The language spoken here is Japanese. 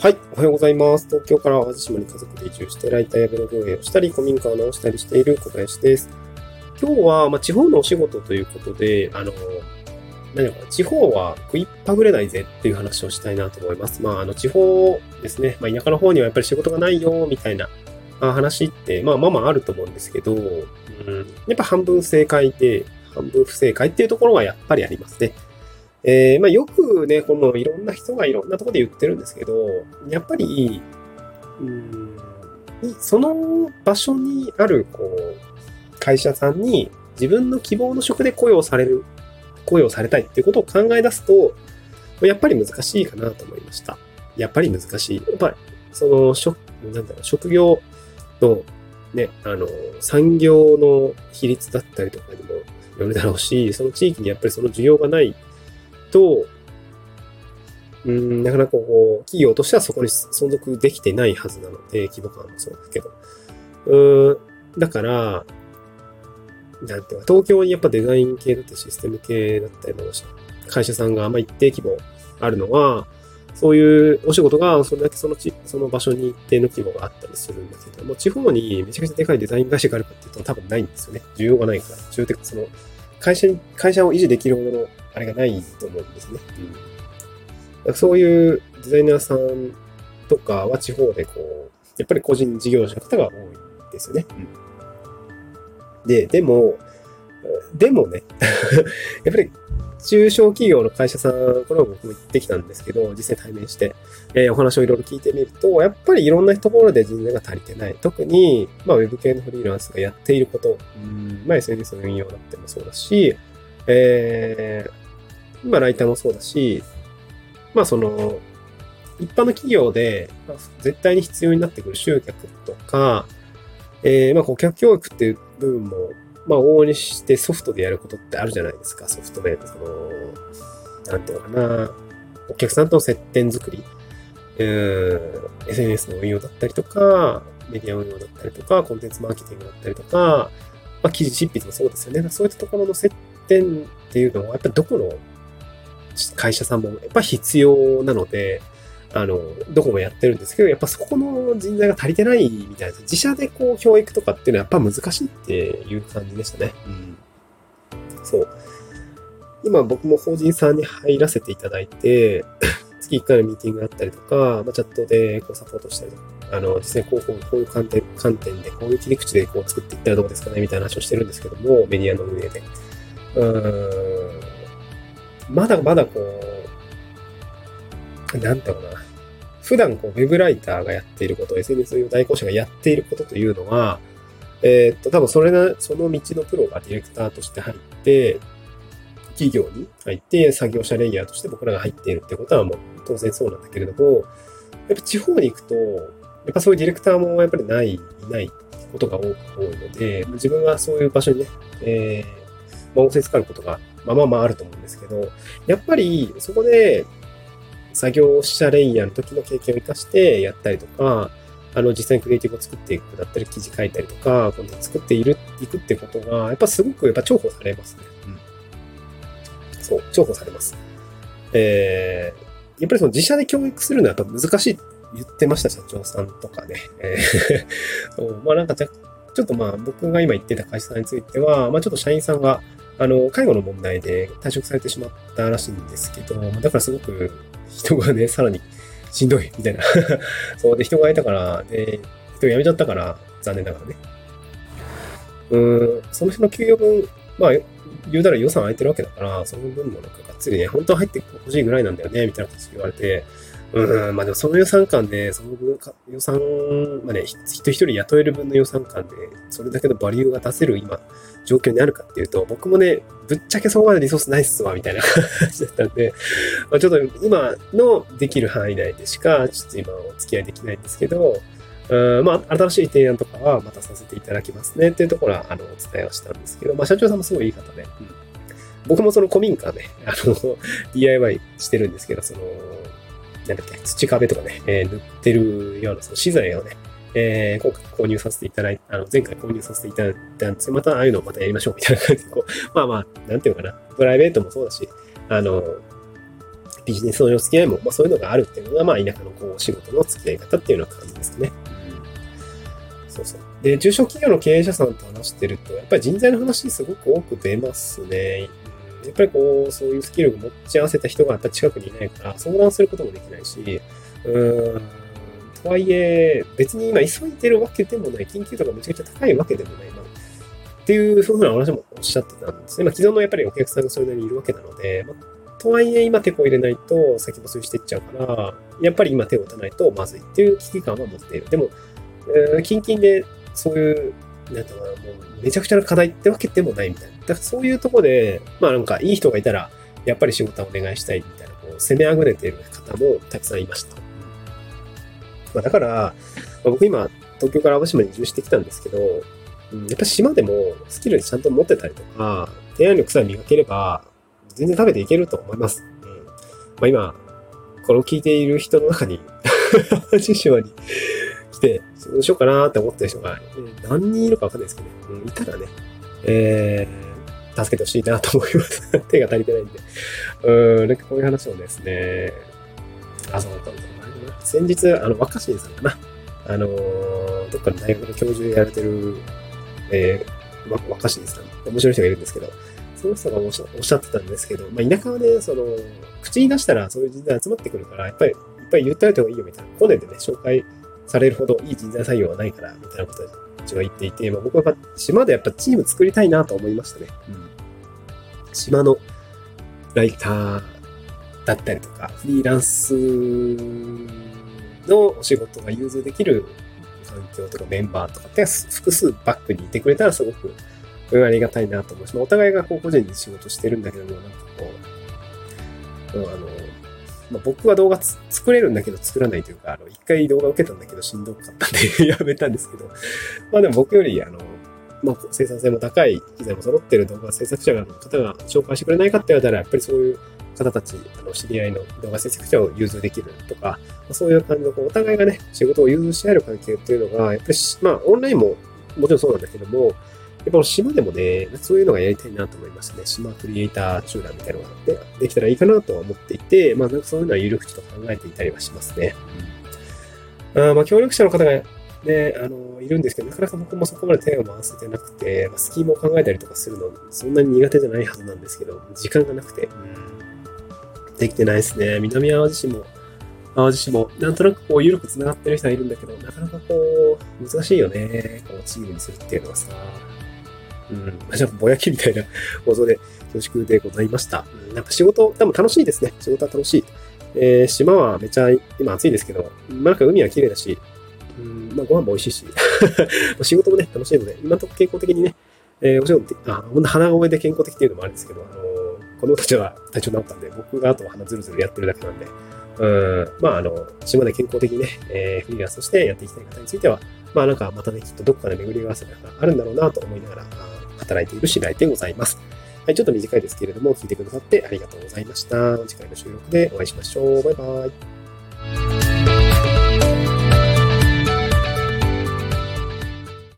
はい、おはようございます。東京から淡路島に家族で移住して、ライターやブログ運営をしたり、古民家を直したりしている小林です。今日は、まあ、地方のお仕事ということで、あの、何かな、地方は食いっぱぐれないぜっていう話をしたいなと思います。まあ、あの、地方ですね、まあ、田舎の方にはやっぱり仕事がないよ、みたいな話って、まあ、まあまああると思うんですけど、うん、やっぱ半分正解で、半分不正解っていうところはやっぱりありますね。えーまあ、よくね、このいろんな人がいろんなとこで言ってるんですけど、やっぱり、うん、その場所にある、こう、会社さんに自分の希望の職で雇用される、雇用されたいっていうことを考え出すと、やっぱり難しいかなと思いました。やっぱり難しい。やっぱり、その、職、なんだろう、職業の、ね、あの、産業の比率だったりとかにもよるだろうし、その地域にやっぱりその需要がないと、うん、なかなかこう、企業としてはそこに存続できてないはずなので、規模感もそうだけど。うん、だから、なんていうか、東京にやっぱデザイン系だったりシステム系だったりの会社さんがあんま一定規模あるのは、そういうお仕事がそれだけその地、その場所に一定の規模があったりするんだけども、地方にめちゃくちゃでかいデザイン会社があるかっていうと多分ないんですよね。需要がないから。需要ってかその、会社に、会社を維持できるほどのあれがないと思うんですね。うん、そういうデザイナーさんとかは地方でこう、やっぱり個人事業者の方が多いんですよね。うん、で、でも、でもね、やっぱり中小企業の会社さん、これは僕も行ってきたんですけど、実際対面して、えー、お話をいろいろ聞いてみると、やっぱりいろんなところで人材が足りてない。特に、まあ、ウェブ系のフリーランスがやっていること、うんまあ、SNS の運用だってもそうだし、えー、まあ、ライターもそうだし、まあ、その、一般の企業で、ま、絶対に必要になってくる集客とか、えー、まあ、顧客教育っていう部分も、まあ、往々にしてソフトでやることってあるじゃないですか。ソフトウェアその、なんていうのかな。お客さんとの接点作り、えー、SNS の運用だったりとか、メディア運用だったりとか、コンテンツマーケティングだったりとか、まあ、記事執筆もそうですよね。そういったところの接点っていうのは、やっぱりどこの会社さんもやっぱ必要なので、あの、どこもやってるんですけど、やっぱそこの人材が足りてないみたいな、自社でこう教育とかっていうのはやっぱ難しいっていう感じでしたね。うん。そう。今僕も法人さんに入らせていただいて、月1回のミーティングだったりとか、まあ、チャットでこうサポートしたりとか、あの、実際こう、こうこういう観点、観点で、こういう切り口でこう作っていったらどうですかねみたいな話をしてるんですけども、メディアの運営で。うん。まだまだこう、なんていうな。普段こう、ウェブライターがやっていること、SNS 用代行者がやっていることというのは、えー、っと、多分それな、その道のプロがディレクターとして入って、企業に入って、作業者レイヤーとして僕らが入っているってことはもう当然そうなんだけれども、やっぱ地方に行くと、やっぱそういうディレクターもやっぱりない、いないことが多く多いので、自分がそういう場所にね、えー、まあ、仰せつかることが、まあまあまああると思うんですけど、やっぱりそこで、作業者レイヤーの時の経験を生かしてやったりとか、あの、実際にクリエイティブを作っていくだったり、記事書いたりとか、コンテンツ作っている、いくってことが、やっぱすごくやっぱ重宝されますね。うん。そう、重宝されます。えー、やっぱりその自社で教育するのはやっぱ難しいって言ってました、社長さんとかね。えー まあなんかちょっとまあ僕が今言ってた会社さんについては、まあちょっと社員さんが、あの、介護の問題で退職されてしまったらしいんですけど、だからすごく人がね、さらにしんどいみたいな。そうで、人がいたから、で、人辞めちゃったから、残念ながらね。うーん、その人の給与分、まあ、言うたら予算空いてるわけだから、その分もなんかがっつりね、本当は入ってほしいぐらいなんだよね、みたいなこと言われて、うん、まあでもその予算感で、その分か、予算、まあね、人一人雇える分の予算感で、それだけのバリューが出せる今、状況にあるかっていうと、僕もね、ぶっちゃけそこまでリソースないっすわ、みたいな 感じだったんで、まあ、ちょっと今のできる範囲内でしか、ちょっと今お付き合いできないんですけど、うんまあ、新しい提案とかはまたさせていただきますねっていうところは、あの、お伝えをしたんですけど、まあ、社長さんもすごいいい方で、うん、僕もその古民家ね、あの、DIY してるんですけど、その、なんだっけ、土壁とかね、えー、塗ってるようなその資材をね、えー、今回購入させていただいあの、前回購入させていただいたんですまたああいうのをまたやりましょうみたいな感じで、こう、まあまあ、なんていうのかな、プライベートもそうだし、あの、ビジネスの付き合いも、まあそういうのがあるっていうのが、まあ田舎のこう仕事の付き合い方っていうような感じですかね。そうそう。で、中小企業の経営者さんと話してると、やっぱり人材の話すごく多く出ますね。やっぱりこう、そういうスキルを持ち合わせた人がやっぱ近くにいないから、相談することもできないし、うーん、とはいえ、別に今急いでるわけでもない、緊急度がめちゃくちゃ高いわけでもない、まあ、っていうふうな話もおっしゃってたんですね。まあ、既存のやっぱりお客さんがそれなりにいるわけなので、まあ、とはいえ今手こ入れないと先細りしていっちゃうから、やっぱり今手を打たないとまずいっていう危機感は持っている。でも、えー、近々でそういう、なんかもうめちゃくちゃな課題ってわけでもないみたいな。だからそういうとこで、まあなんかいい人がいたら、やっぱり仕事はお願いしたいみたいな、こう攻めあぐれている方もたくさんいました。まあ、だから、まあ、僕今、東京から網島に移住してきたんですけど、うん、やっぱ島でもスキルちゃんと持ってたりとか、提案力さえ磨ければ、全然食べていけると思います。うん。まあ今、これを聞いている人の中に 淡路島に来て、仕事しようかなって思ってる人が、何人いるかわかんないですけどね。うん、いたらね、えー、助けてほしいなと思います。手が足りてないんで。うん、なんかこういう話をですね、あ、そうだったんだ先日、あの、若新さんかな。あのー、どっかの大学の教授やられてる、えー、若新さん、面白い人がいるんですけど、その人がおっしゃってたんですけど、まあ、田舎はね、その、口に出したらそういう人材集まってくるから、やっぱり、いっぱい言っておいた方がいいよみたいな。個年でね、紹介されるほどいい人材採用はないから、みたいなことをちは言っていて、まあ、僕はやっぱ島でやっぱチーム作りたいなと思いましたね。うん、島のライターだったりとか、フリーランスのお仕事が融通できる環境とかメンバーとかって複数バックにいてくれたらすごくありがたいなと思うし、まあ、お互いがこう個人で仕事してるんだけども、なんかこう、あの、まあ、僕は動画作れるんだけど作らないというか、あの、一回動画受けたんだけどしんどかったんで やめたんですけど、まあでも僕より、あの、まあ、生産性も高い機材も揃ってる動画制作者の方が紹介してくれないかって言われたら、やっぱりそういう方たち、あの、知り合いの動画制作者を融通できるとか、まあ、そういう感じの、お互いがね、仕事を融通し合える関係っていうのが、やっぱり、まあ、オンラインももちろんそうなんだけども、っぱ島でもね、そういうのがやりたいなと思いますね。島クリエイター集団みたいなのが、ね、できたらいいかなとは思っていて、まあなんかそういうのは有力値と考えていたりはしますね。うん、あまあ協力者の方がね、あの、いるんですけど、なかなか僕もそこまで手を回せてなくて、まあ、スキームを考えたりとかするの、そんなに苦手じゃないはずなんですけど、時間がなくて、うん、できてないですね。南淡路市も、淡路市も、なんとなくこう、緩く繋がってる人はいるんだけど、なかなかこう、難しいよね。こう、チームにするっていうのはさ。うん、じゃあ、ぼやきみたいな放送で恐縮でございました。うん、やっぱ仕事、多分楽しいですね。仕事は楽しい。えー、島はめちゃ今暑いですけど、まあ、なんか海は綺麗だし、うん、まあ、ご飯も美味しいし、仕事もね、楽しいので、今のところ健康的にね、えー、お仕事あ、こんな鼻声で健康的っていうのもあるんですけど、あのー、子供たちは体調治ったんで、僕があと鼻ずるずるやってるだけなんで、うん、まあ、あの、島で健康的にね、えー、フリーランスとしてやっていきたい方については、まあなんかまたね、きっとどこかで巡り合わせがあるんだろうなと思いながら、働いている次第でございます。はい、ちょっと短いですけれども、聞いてくださってありがとうございました。次回の収録でお会いしましょう。バイバイ。